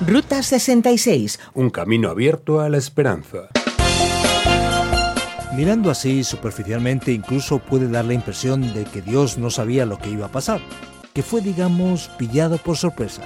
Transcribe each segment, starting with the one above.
Ruta 66. Un camino abierto a la esperanza. Mirando así superficialmente incluso puede dar la impresión de que Dios no sabía lo que iba a pasar, que fue digamos pillado por sorpresa.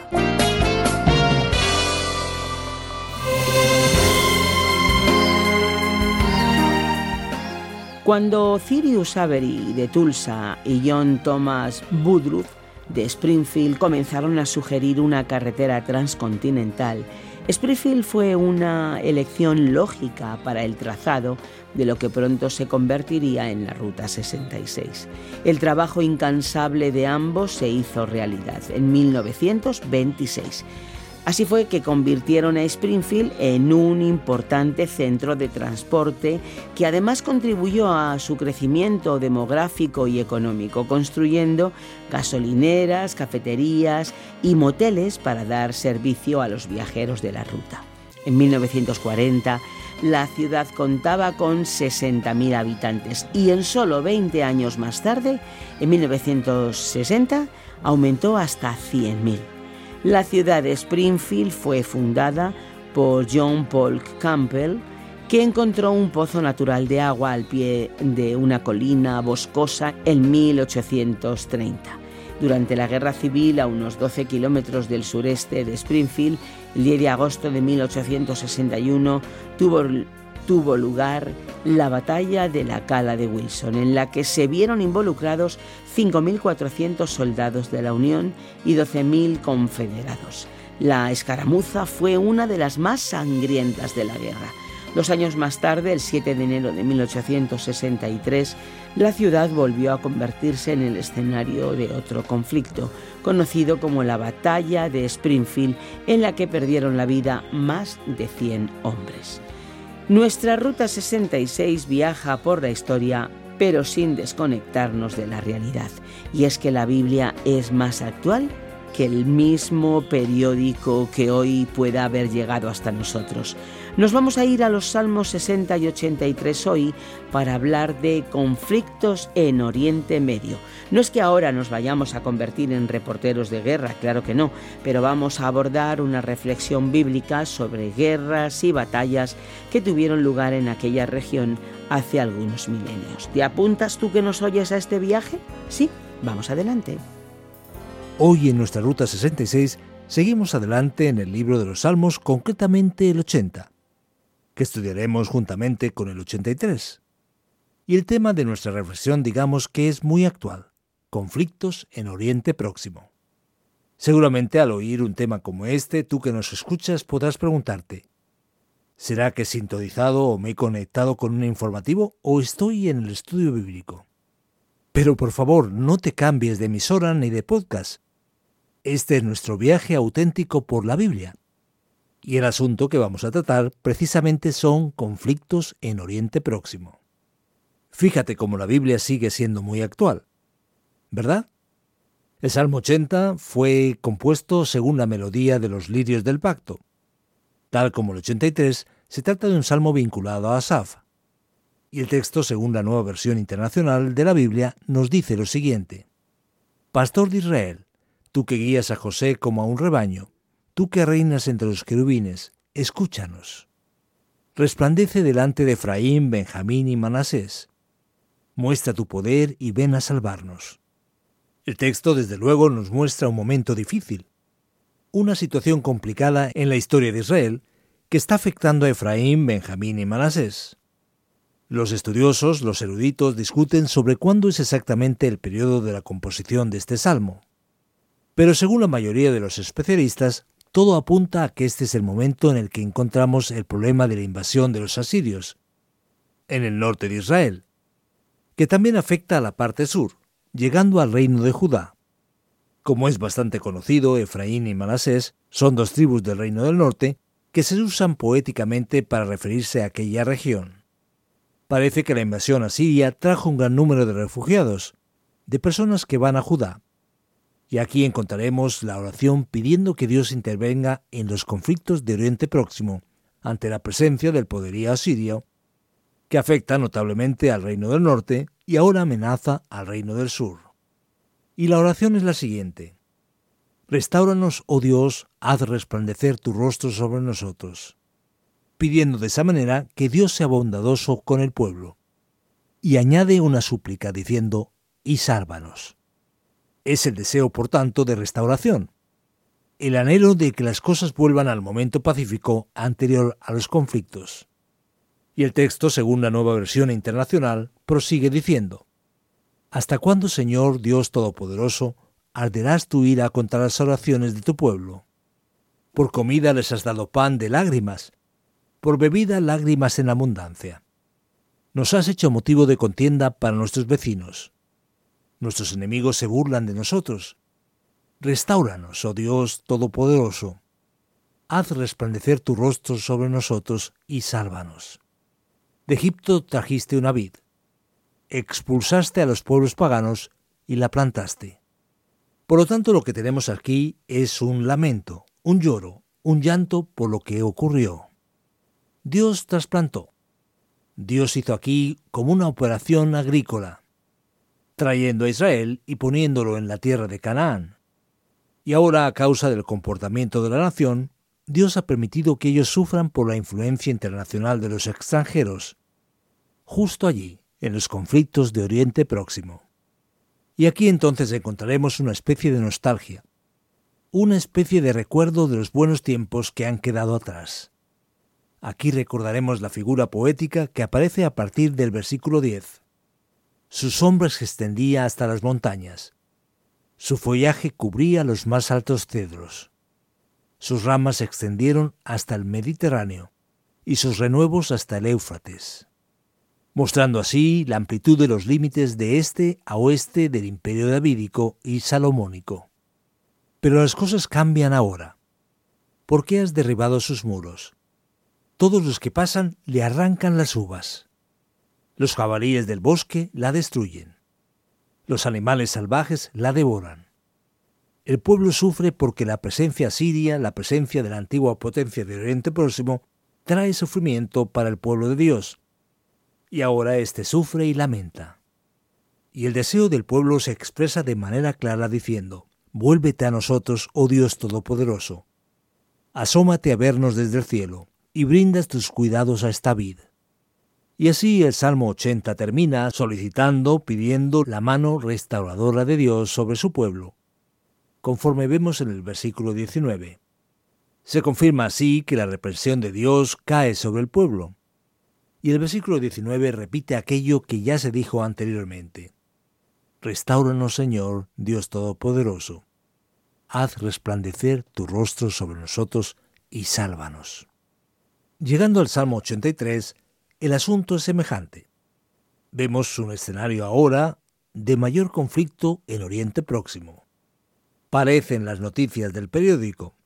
Cuando Cyrus Avery de Tulsa y John Thomas Woodruff de Springfield comenzaron a sugerir una carretera transcontinental, Springfield fue una elección lógica para el trazado de lo que pronto se convertiría en la Ruta 66. El trabajo incansable de ambos se hizo realidad en 1926 Así fue que convirtieron a Springfield en un importante centro de transporte que además contribuyó a su crecimiento demográfico y económico, construyendo gasolineras, cafeterías y moteles para dar servicio a los viajeros de la ruta. En 1940, la ciudad contaba con 60.000 habitantes y en solo 20 años más tarde, en 1960, aumentó hasta 100.000. La ciudad de Springfield fue fundada por John Paul Campbell, que encontró un pozo natural de agua al pie de una colina boscosa en 1830. Durante la Guerra Civil, a unos 12 kilómetros del sureste de Springfield, el 10 de agosto de 1861, tuvo tuvo lugar la batalla de la Cala de Wilson, en la que se vieron involucrados 5.400 soldados de la Unión y 12.000 confederados. La escaramuza fue una de las más sangrientas de la guerra. Dos años más tarde, el 7 de enero de 1863, la ciudad volvió a convertirse en el escenario de otro conflicto, conocido como la Batalla de Springfield, en la que perdieron la vida más de 100 hombres. Nuestra Ruta 66 viaja por la historia, pero sin desconectarnos de la realidad. Y es que la Biblia es más actual que el mismo periódico que hoy pueda haber llegado hasta nosotros. Nos vamos a ir a los Salmos 60 y 83 hoy para hablar de conflictos en Oriente Medio. No es que ahora nos vayamos a convertir en reporteros de guerra, claro que no, pero vamos a abordar una reflexión bíblica sobre guerras y batallas que tuvieron lugar en aquella región hace algunos milenios. ¿Te apuntas tú que nos oyes a este viaje? Sí, vamos adelante. Hoy en nuestra Ruta 66 seguimos adelante en el libro de los Salmos, concretamente el 80 que estudiaremos juntamente con el 83. Y el tema de nuestra reflexión digamos que es muy actual, conflictos en Oriente Próximo. Seguramente al oír un tema como este, tú que nos escuchas podrás preguntarte, ¿será que he sintonizado o me he conectado con un informativo o estoy en el estudio bíblico? Pero por favor, no te cambies de emisora ni de podcast. Este es nuestro viaje auténtico por la Biblia y el asunto que vamos a tratar precisamente son conflictos en Oriente Próximo. Fíjate cómo la Biblia sigue siendo muy actual, ¿verdad? El Salmo 80 fue compuesto según la melodía de los lirios del pacto. Tal como el 83, se trata de un salmo vinculado a Asaf. Y el texto, según la nueva versión internacional de la Biblia, nos dice lo siguiente. Pastor de Israel, tú que guías a José como a un rebaño, tú que reinas entre los querubines, escúchanos. Resplandece delante de Efraín, Benjamín y Manasés. Muestra tu poder y ven a salvarnos. El texto, desde luego, nos muestra un momento difícil, una situación complicada en la historia de Israel que está afectando a Efraín, Benjamín y Manasés. Los estudiosos, los eruditos, discuten sobre cuándo es exactamente el periodo de la composición de este salmo. Pero según la mayoría de los especialistas, todo apunta a que este es el momento en el que encontramos el problema de la invasión de los asirios, en el norte de Israel, que también afecta a la parte sur, llegando al reino de Judá. Como es bastante conocido, Efraín y Manasés son dos tribus del reino del norte que se usan poéticamente para referirse a aquella región. Parece que la invasión asiria trajo un gran número de refugiados, de personas que van a Judá. Y aquí encontraremos la oración pidiendo que Dios intervenga en los conflictos de Oriente Próximo ante la presencia del poderío asirio, que afecta notablemente al reino del norte y ahora amenaza al reino del sur. Y la oración es la siguiente. Restáuranos, oh Dios, haz resplandecer tu rostro sobre nosotros, pidiendo de esa manera que Dios sea bondadoso con el pueblo. Y añade una súplica diciendo, y sálvanos. Es el deseo, por tanto, de restauración, el anhelo de que las cosas vuelvan al momento pacífico anterior a los conflictos. Y el texto, según la nueva versión internacional, prosigue diciendo, ¿Hasta cuándo, Señor Dios Todopoderoso, arderás tu ira contra las oraciones de tu pueblo? Por comida les has dado pan de lágrimas, por bebida lágrimas en abundancia. Nos has hecho motivo de contienda para nuestros vecinos. Nuestros enemigos se burlan de nosotros. Restáuranos, oh Dios Todopoderoso. Haz resplandecer tu rostro sobre nosotros y sálvanos. De Egipto trajiste una vid expulsaste a los pueblos paganos y la plantaste. Por lo tanto, lo que tenemos aquí es un lamento, un lloro, un llanto por lo que ocurrió. Dios trasplantó. Dios hizo aquí como una operación agrícola, trayendo a Israel y poniéndolo en la tierra de Canaán. Y ahora, a causa del comportamiento de la nación, Dios ha permitido que ellos sufran por la influencia internacional de los extranjeros, justo allí, en los conflictos de Oriente Próximo. Y aquí entonces encontraremos una especie de nostalgia, una especie de recuerdo de los buenos tiempos que han quedado atrás. Aquí recordaremos la figura poética que aparece a partir del versículo 10. Su sombra se extendía hasta las montañas. Su follaje cubría los más altos cedros. Sus ramas se extendieron hasta el Mediterráneo y sus renuevos hasta el Éufrates mostrando así la amplitud de los límites de este a oeste del imperio davídico y salomónico. Pero las cosas cambian ahora. ¿Por qué has derribado sus muros? Todos los que pasan le arrancan las uvas. Los jabalíes del bosque la destruyen. Los animales salvajes la devoran. El pueblo sufre porque la presencia siria, la presencia de la antigua potencia del Oriente Próximo, trae sufrimiento para el pueblo de Dios, y ahora éste sufre y lamenta. Y el deseo del pueblo se expresa de manera clara diciendo, Vuélvete a nosotros, oh Dios Todopoderoso. Asómate a vernos desde el cielo, y brindas tus cuidados a esta vid. Y así el Salmo 80 termina solicitando, pidiendo la mano restauradora de Dios sobre su pueblo, conforme vemos en el versículo 19. Se confirma así que la represión de Dios cae sobre el pueblo, y el versículo 19 repite aquello que ya se dijo anteriormente. Restáuranos, Señor, Dios Todopoderoso. Haz resplandecer tu rostro sobre nosotros y sálvanos. Llegando al Salmo 83, el asunto es semejante. Vemos un escenario ahora de mayor conflicto en Oriente Próximo. Parecen las noticias del periódico,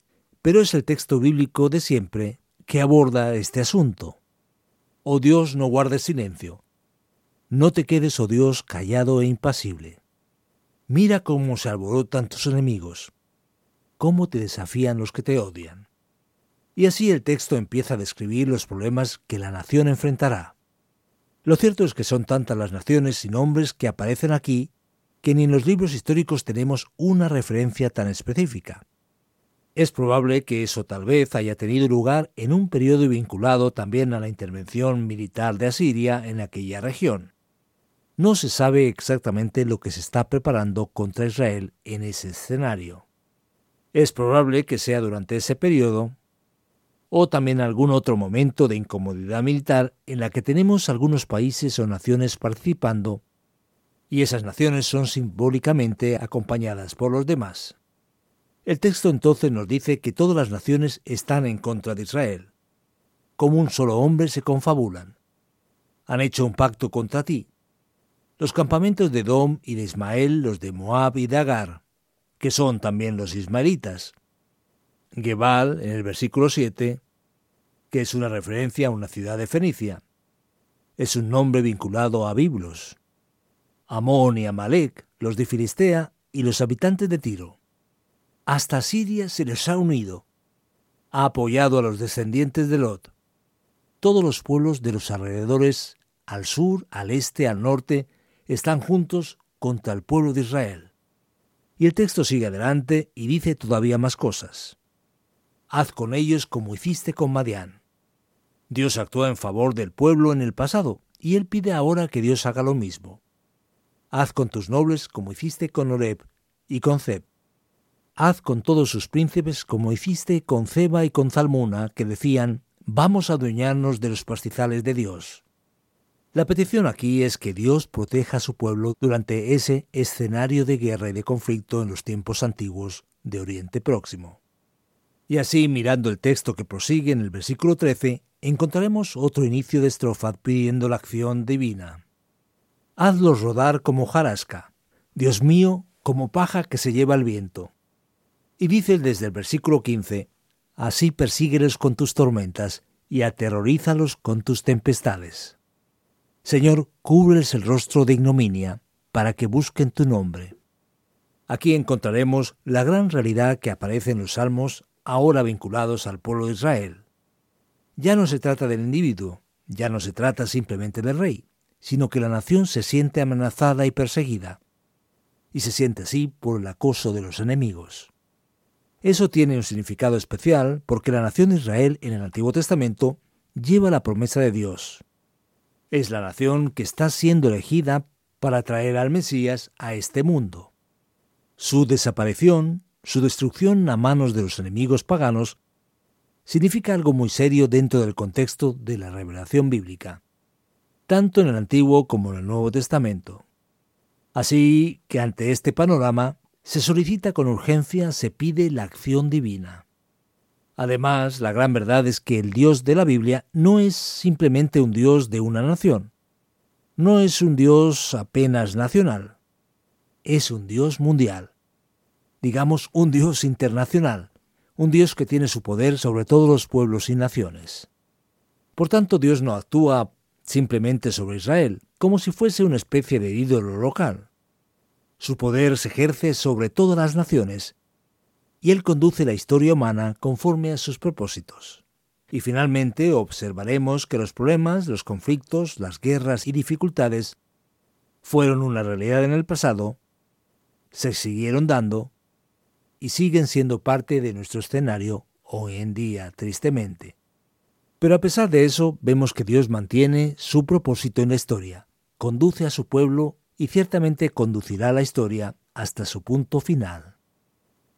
pero es el texto bíblico de siempre que aborda este asunto. Oh Dios, no guardes silencio. No te quedes, oh Dios, callado e impasible. Mira cómo se alborotan tus enemigos, cómo te desafían los que te odian. Y así el texto empieza a describir los problemas que la nación enfrentará. Lo cierto es que son tantas las naciones y nombres que aparecen aquí que ni en los libros históricos tenemos una referencia tan específica. Es probable que eso tal vez haya tenido lugar en un periodo vinculado también a la intervención militar de Asiria en aquella región. No se sabe exactamente lo que se está preparando contra Israel en ese escenario. Es probable que sea durante ese periodo o también algún otro momento de incomodidad militar en la que tenemos algunos países o naciones participando y esas naciones son simbólicamente acompañadas por los demás. El texto entonces nos dice que todas las naciones están en contra de Israel. Como un solo hombre se confabulan. Han hecho un pacto contra ti. Los campamentos de Dom y de Ismael, los de Moab y de Agar, que son también los ismaelitas. Gebal, en el versículo 7, que es una referencia a una ciudad de Fenicia. Es un nombre vinculado a Biblos. Amón y Amalek, los de Filistea y los habitantes de Tiro. Hasta Siria se les ha unido. Ha apoyado a los descendientes de Lot. Todos los pueblos de los alrededores, al sur, al este, al norte, están juntos contra el pueblo de Israel. Y el texto sigue adelante y dice todavía más cosas. Haz con ellos como hiciste con Madián. Dios actúa en favor del pueblo en el pasado, y él pide ahora que Dios haga lo mismo. Haz con tus nobles como hiciste con Oreb y con Zeb. Haz con todos sus príncipes como hiciste con Zeba y con Zalmuna, que decían, vamos a adueñarnos de los pastizales de Dios. La petición aquí es que Dios proteja a su pueblo durante ese escenario de guerra y de conflicto en los tiempos antiguos de Oriente Próximo. Y así, mirando el texto que prosigue en el versículo 13, encontraremos otro inicio de estrofa pidiendo la acción divina. Hazlos rodar como jarasca, Dios mío, como paja que se lleva el viento. Y dice desde el versículo 15, Así persíguelos con tus tormentas y aterrorízalos con tus tempestades. Señor, cúbreles el rostro de ignominia, para que busquen tu nombre. Aquí encontraremos la gran realidad que aparece en los salmos ahora vinculados al pueblo de Israel. Ya no se trata del individuo, ya no se trata simplemente del rey, sino que la nación se siente amenazada y perseguida, y se siente así por el acoso de los enemigos. Eso tiene un significado especial porque la nación de Israel en el Antiguo Testamento lleva la promesa de Dios, es la nación que está siendo elegida para traer al Mesías a este mundo. Su desaparición, su destrucción a manos de los enemigos paganos, significa algo muy serio dentro del contexto de la revelación bíblica, tanto en el Antiguo como en el Nuevo Testamento. Así que ante este panorama se solicita con urgencia, se pide la acción divina. Además, la gran verdad es que el Dios de la Biblia no es simplemente un Dios de una nación. No es un Dios apenas nacional. Es un Dios mundial. Digamos, un Dios internacional. Un Dios que tiene su poder sobre todos los pueblos y naciones. Por tanto, Dios no actúa simplemente sobre Israel, como si fuese una especie de ídolo local. Su poder se ejerce sobre todas las naciones y Él conduce la historia humana conforme a sus propósitos. Y finalmente observaremos que los problemas, los conflictos, las guerras y dificultades fueron una realidad en el pasado, se siguieron dando y siguen siendo parte de nuestro escenario hoy en día, tristemente. Pero a pesar de eso, vemos que Dios mantiene su propósito en la historia, conduce a su pueblo y ciertamente conducirá la historia hasta su punto final.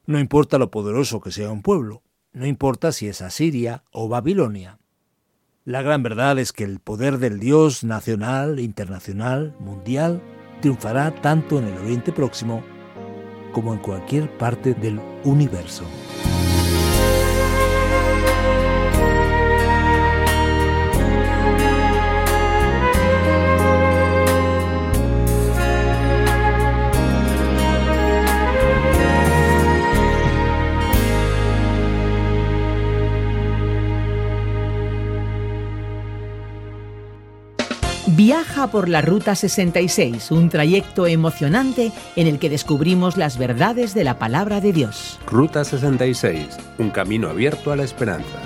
No importa lo poderoso que sea un pueblo, no importa si es Asiria o Babilonia. La gran verdad es que el poder del Dios nacional, internacional, mundial, triunfará tanto en el Oriente Próximo como en cualquier parte del universo. Viaja por la Ruta 66, un trayecto emocionante en el que descubrimos las verdades de la palabra de Dios. Ruta 66, un camino abierto a la esperanza.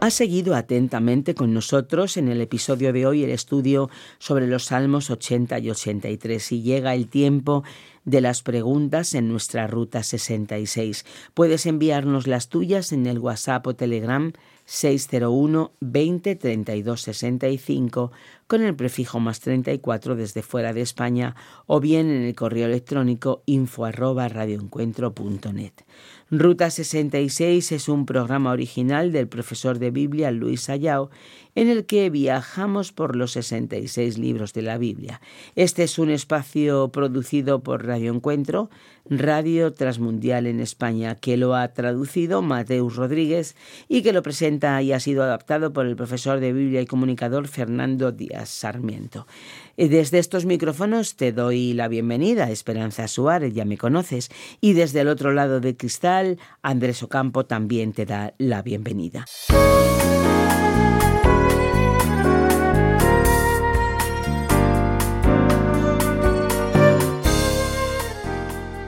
Ha seguido atentamente con nosotros en el episodio de hoy el estudio sobre los Salmos 80 y 83 y llega el tiempo de las preguntas en nuestra Ruta 66. Puedes enviarnos las tuyas en el WhatsApp o Telegram 601 20 32 65 con el prefijo más 34 desde fuera de España o bien en el correo electrónico info arroba radioencuentro.net. Ruta 66 es un programa original del profesor de Biblia Luis Ayao en el que viajamos por los 66 libros de la Biblia. Este es un espacio producido por Radio Encuentro, Radio Transmundial en España, que lo ha traducido Mateus Rodríguez y que lo presenta y ha sido adaptado por el profesor de Biblia y comunicador Fernando Díaz. Sarmiento. Desde estos micrófonos te doy la bienvenida, Esperanza Suárez, ya me conoces, y desde el otro lado de cristal, Andrés Ocampo también te da la bienvenida.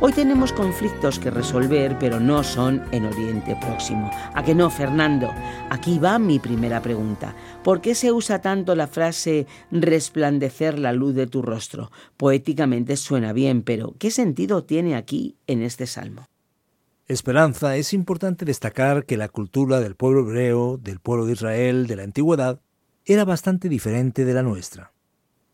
Hoy tenemos conflictos que resolver, pero no son en Oriente Próximo. ¿A que no, Fernando? Aquí va mi primera pregunta. ¿Por qué se usa tanto la frase resplandecer la luz de tu rostro? Poéticamente suena bien, pero ¿qué sentido tiene aquí en este salmo? Esperanza, es importante destacar que la cultura del pueblo hebreo, del pueblo de Israel, de la antigüedad, era bastante diferente de la nuestra.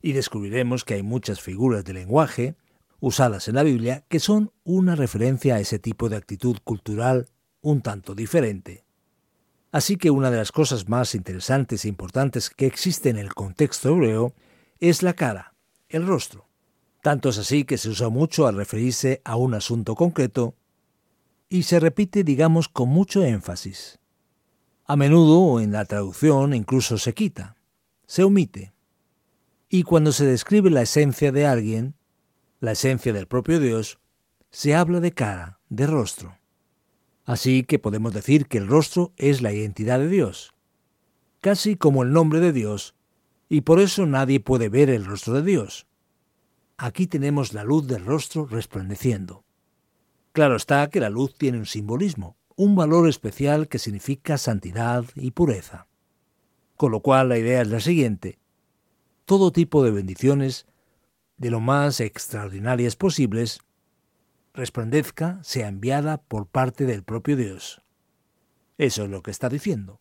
Y descubriremos que hay muchas figuras de lenguaje, usadas en la Biblia que son una referencia a ese tipo de actitud cultural un tanto diferente. Así que una de las cosas más interesantes e importantes que existe en el contexto hebreo es la cara, el rostro. Tanto es así que se usa mucho al referirse a un asunto concreto y se repite, digamos, con mucho énfasis. A menudo en la traducción incluso se quita, se omite. Y cuando se describe la esencia de alguien, la esencia del propio Dios, se habla de cara, de rostro. Así que podemos decir que el rostro es la identidad de Dios, casi como el nombre de Dios, y por eso nadie puede ver el rostro de Dios. Aquí tenemos la luz del rostro resplandeciendo. Claro está que la luz tiene un simbolismo, un valor especial que significa santidad y pureza. Con lo cual la idea es la siguiente. Todo tipo de bendiciones de lo más extraordinarias posibles, resplandezca, sea enviada por parte del propio Dios. Eso es lo que está diciendo.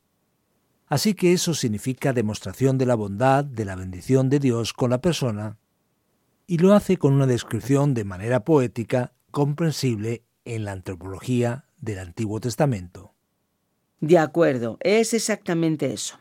Así que eso significa demostración de la bondad, de la bendición de Dios con la persona, y lo hace con una descripción de manera poética comprensible en la antropología del Antiguo Testamento. De acuerdo, es exactamente eso.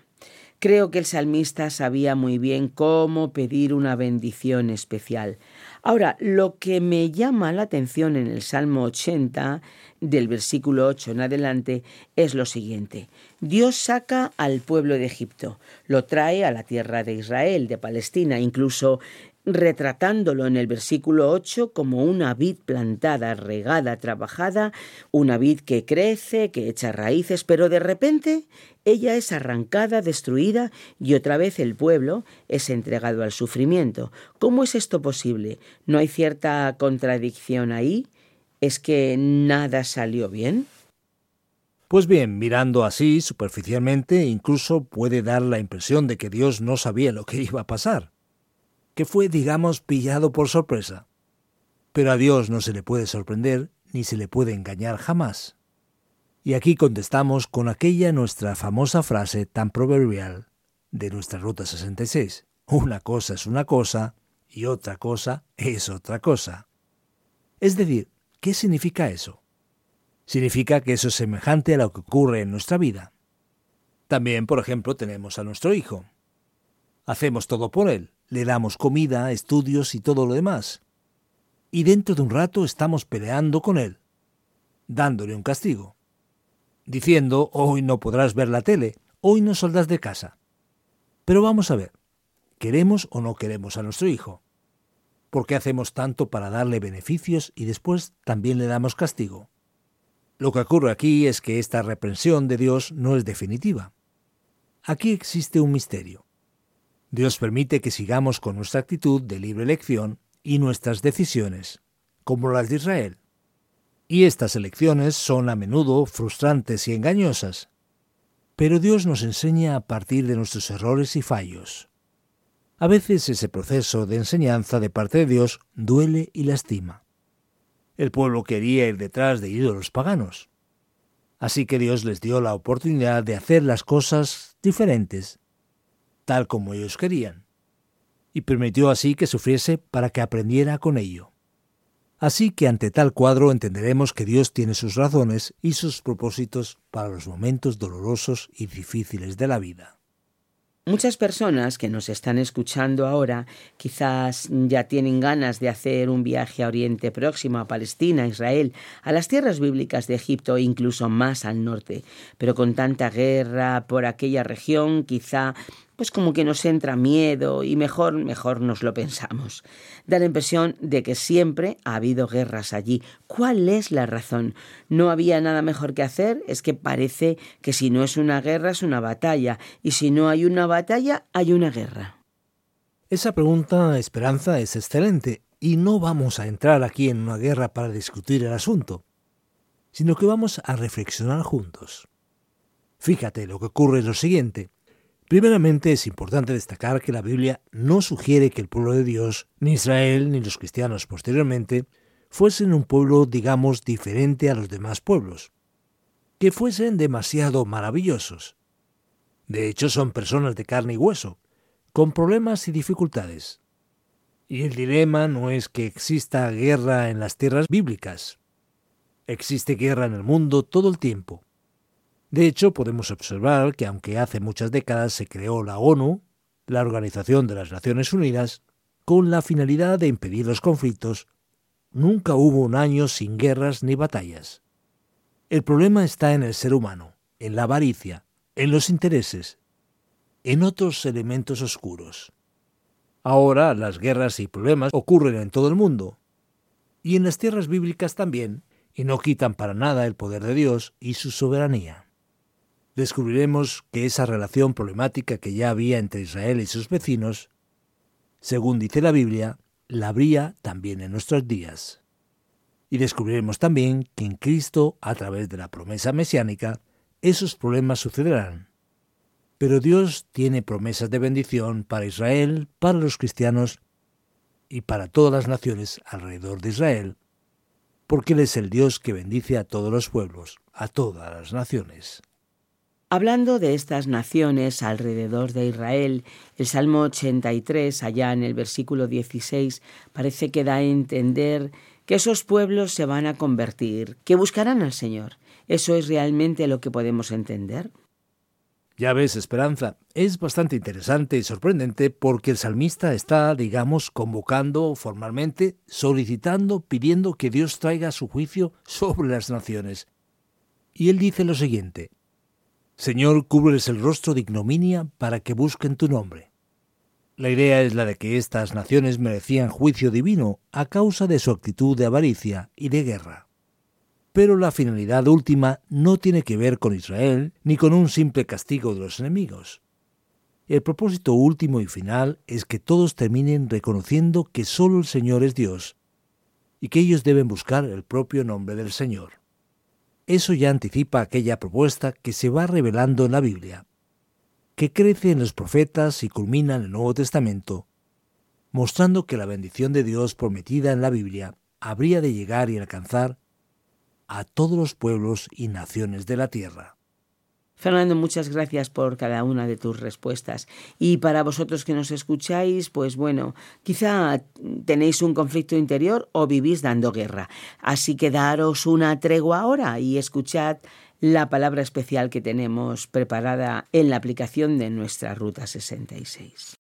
Creo que el salmista sabía muy bien cómo pedir una bendición especial. Ahora, lo que me llama la atención en el Salmo 80, del versículo 8 en adelante, es lo siguiente. Dios saca al pueblo de Egipto, lo trae a la tierra de Israel, de Palestina, incluso retratándolo en el versículo 8 como una vid plantada, regada, trabajada, una vid que crece, que echa raíces, pero de repente ella es arrancada, destruida y otra vez el pueblo es entregado al sufrimiento. ¿Cómo es esto posible? ¿No hay cierta contradicción ahí? ¿Es que nada salió bien? Pues bien, mirando así superficialmente, incluso puede dar la impresión de que Dios no sabía lo que iba a pasar que fue, digamos, pillado por sorpresa. Pero a Dios no se le puede sorprender ni se le puede engañar jamás. Y aquí contestamos con aquella nuestra famosa frase tan proverbial de nuestra Ruta 66. Una cosa es una cosa y otra cosa es otra cosa. Es decir, ¿qué significa eso? Significa que eso es semejante a lo que ocurre en nuestra vida. También, por ejemplo, tenemos a nuestro hijo. Hacemos todo por él, le damos comida, estudios y todo lo demás. Y dentro de un rato estamos peleando con él, dándole un castigo, diciendo, hoy no podrás ver la tele, hoy no saldrás de casa. Pero vamos a ver, ¿queremos o no queremos a nuestro hijo? ¿Por qué hacemos tanto para darle beneficios y después también le damos castigo? Lo que ocurre aquí es que esta reprensión de Dios no es definitiva. Aquí existe un misterio. Dios permite que sigamos con nuestra actitud de libre elección y nuestras decisiones, como las de Israel. Y estas elecciones son a menudo frustrantes y engañosas. Pero Dios nos enseña a partir de nuestros errores y fallos. A veces ese proceso de enseñanza de parte de Dios duele y lastima. El pueblo quería ir detrás de ídolos paganos. Así que Dios les dio la oportunidad de hacer las cosas diferentes tal como ellos querían, y permitió así que sufriese para que aprendiera con ello. Así que ante tal cuadro entenderemos que Dios tiene sus razones y sus propósitos para los momentos dolorosos y difíciles de la vida. Muchas personas que nos están escuchando ahora quizás ya tienen ganas de hacer un viaje a Oriente Próximo, a Palestina, a Israel, a las tierras bíblicas de Egipto e incluso más al norte. Pero con tanta guerra por aquella región, quizá pues como que nos entra miedo y mejor, mejor nos lo pensamos. Da la impresión de que siempre ha habido guerras allí. ¿Cuál es la razón? ¿No había nada mejor que hacer? Es que parece que si no es una guerra es una batalla, y si no hay una batalla hay una guerra. Esa pregunta, Esperanza, es excelente, y no vamos a entrar aquí en una guerra para discutir el asunto, sino que vamos a reflexionar juntos. Fíjate, lo que ocurre es lo siguiente. Primeramente es importante destacar que la Biblia no sugiere que el pueblo de Dios, ni Israel, ni los cristianos posteriormente, fuesen un pueblo, digamos, diferente a los demás pueblos, que fuesen demasiado maravillosos. De hecho, son personas de carne y hueso, con problemas y dificultades. Y el dilema no es que exista guerra en las tierras bíblicas. Existe guerra en el mundo todo el tiempo. De hecho, podemos observar que aunque hace muchas décadas se creó la ONU, la Organización de las Naciones Unidas, con la finalidad de impedir los conflictos, nunca hubo un año sin guerras ni batallas. El problema está en el ser humano, en la avaricia, en los intereses, en otros elementos oscuros. Ahora las guerras y problemas ocurren en todo el mundo, y en las tierras bíblicas también, y no quitan para nada el poder de Dios y su soberanía descubriremos que esa relación problemática que ya había entre Israel y sus vecinos, según dice la Biblia, la habría también en nuestros días. Y descubriremos también que en Cristo, a través de la promesa mesiánica, esos problemas sucederán. Pero Dios tiene promesas de bendición para Israel, para los cristianos y para todas las naciones alrededor de Israel, porque Él es el Dios que bendice a todos los pueblos, a todas las naciones. Hablando de estas naciones alrededor de Israel, el Salmo 83, allá en el versículo 16, parece que da a entender que esos pueblos se van a convertir, que buscarán al Señor. ¿Eso es realmente lo que podemos entender? Ya ves, Esperanza, es bastante interesante y sorprendente porque el salmista está, digamos, convocando formalmente, solicitando, pidiendo que Dios traiga su juicio sobre las naciones. Y él dice lo siguiente, Señor, cúbreles el rostro de ignominia para que busquen tu nombre. La idea es la de que estas naciones merecían juicio divino a causa de su actitud de avaricia y de guerra. Pero la finalidad última no tiene que ver con Israel ni con un simple castigo de los enemigos. El propósito último y final es que todos terminen reconociendo que solo el Señor es Dios y que ellos deben buscar el propio nombre del Señor. Eso ya anticipa aquella propuesta que se va revelando en la Biblia, que crece en los profetas y culmina en el Nuevo Testamento, mostrando que la bendición de Dios prometida en la Biblia habría de llegar y alcanzar a todos los pueblos y naciones de la tierra. Fernando, muchas gracias por cada una de tus respuestas. Y para vosotros que nos escucháis, pues bueno, quizá tenéis un conflicto interior o vivís dando guerra. Así que daros una tregua ahora y escuchad la palabra especial que tenemos preparada en la aplicación de nuestra Ruta 66.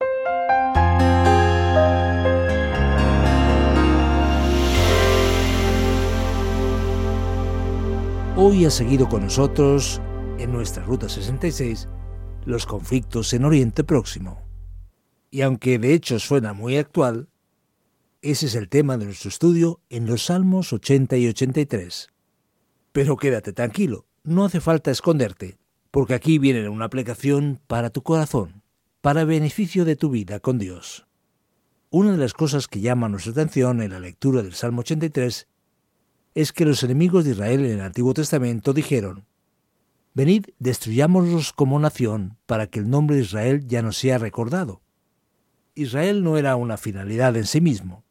Hoy ha seguido con nosotros en nuestra Ruta 66 los conflictos en Oriente Próximo. Y aunque de hecho suena muy actual, ese es el tema de nuestro estudio en los Salmos 80 y 83. Pero quédate tranquilo, no hace falta esconderte, porque aquí viene una aplicación para tu corazón, para beneficio de tu vida con Dios. Una de las cosas que llama nuestra atención en la lectura del Salmo 83 es que los enemigos de Israel en el Antiguo Testamento dijeron, Venid, destruyámoslos como nación, para que el nombre de Israel ya no sea recordado. Israel no era una finalidad en sí mismo.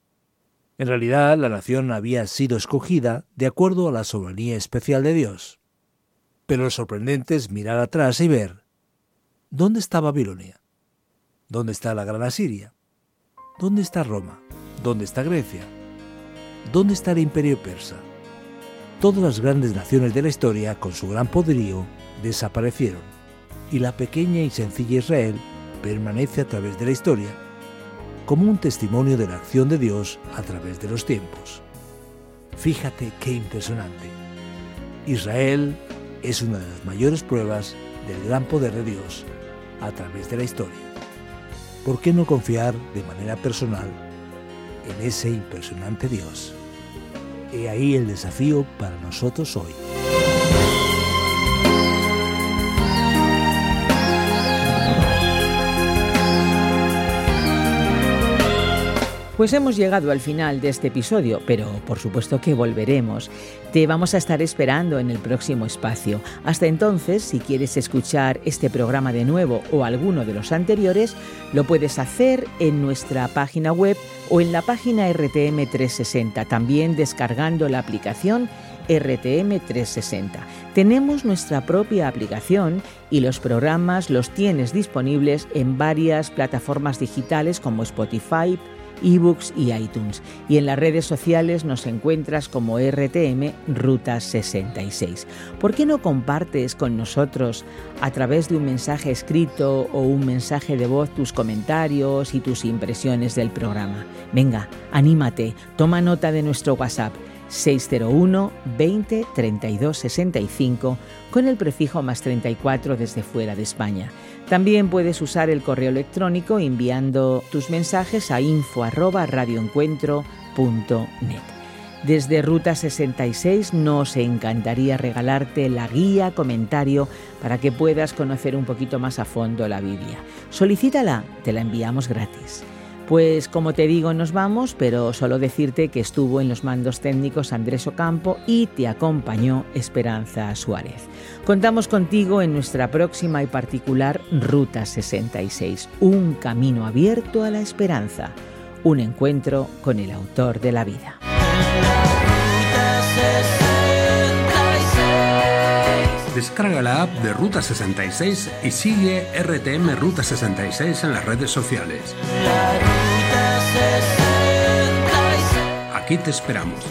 En realidad, la nación había sido escogida de acuerdo a la soberanía especial de Dios. Pero lo sorprendente es mirar atrás y ver, ¿dónde está Babilonia? ¿Dónde está la Gran Asiria? ¿Dónde está Roma? ¿Dónde está Grecia? ¿Dónde está el imperio persa? Todas las grandes naciones de la historia, con su gran poderío, desaparecieron, y la pequeña y sencilla Israel permanece a través de la historia como un testimonio de la acción de Dios a través de los tiempos. Fíjate qué impresionante. Israel es una de las mayores pruebas del gran poder de Dios a través de la historia. ¿por qué no confiar de manera personal en ese impresionante Dios? He ahí el desafío para nosotros hoy. Pues hemos llegado al final de este episodio, pero por supuesto que volveremos. Te vamos a estar esperando en el próximo espacio. Hasta entonces, si quieres escuchar este programa de nuevo o alguno de los anteriores, lo puedes hacer en nuestra página web o en la página RTM 360, también descargando la aplicación RTM 360. Tenemos nuestra propia aplicación y los programas los tienes disponibles en varias plataformas digitales como Spotify, ebooks y iTunes. Y en las redes sociales nos encuentras como RTM Ruta 66. ¿Por qué no compartes con nosotros a través de un mensaje escrito o un mensaje de voz tus comentarios y tus impresiones del programa? Venga, anímate, toma nota de nuestro WhatsApp 601 20 32 65 con el prefijo más 34 desde fuera de España. También puedes usar el correo electrónico enviando tus mensajes a info@radioencuentro.net. Desde Ruta 66 nos encantaría regalarte la guía comentario para que puedas conocer un poquito más a fondo la Biblia. Solicítala, te la enviamos gratis. Pues como te digo, nos vamos, pero solo decirte que estuvo en los mandos técnicos Andrés Ocampo y te acompañó Esperanza Suárez. Contamos contigo en nuestra próxima y particular Ruta 66, un camino abierto a la esperanza, un encuentro con el autor de la vida. Descarga la app de Ruta 66 y sigue RTM Ruta 66 en las redes sociales. Aquí te esperamos.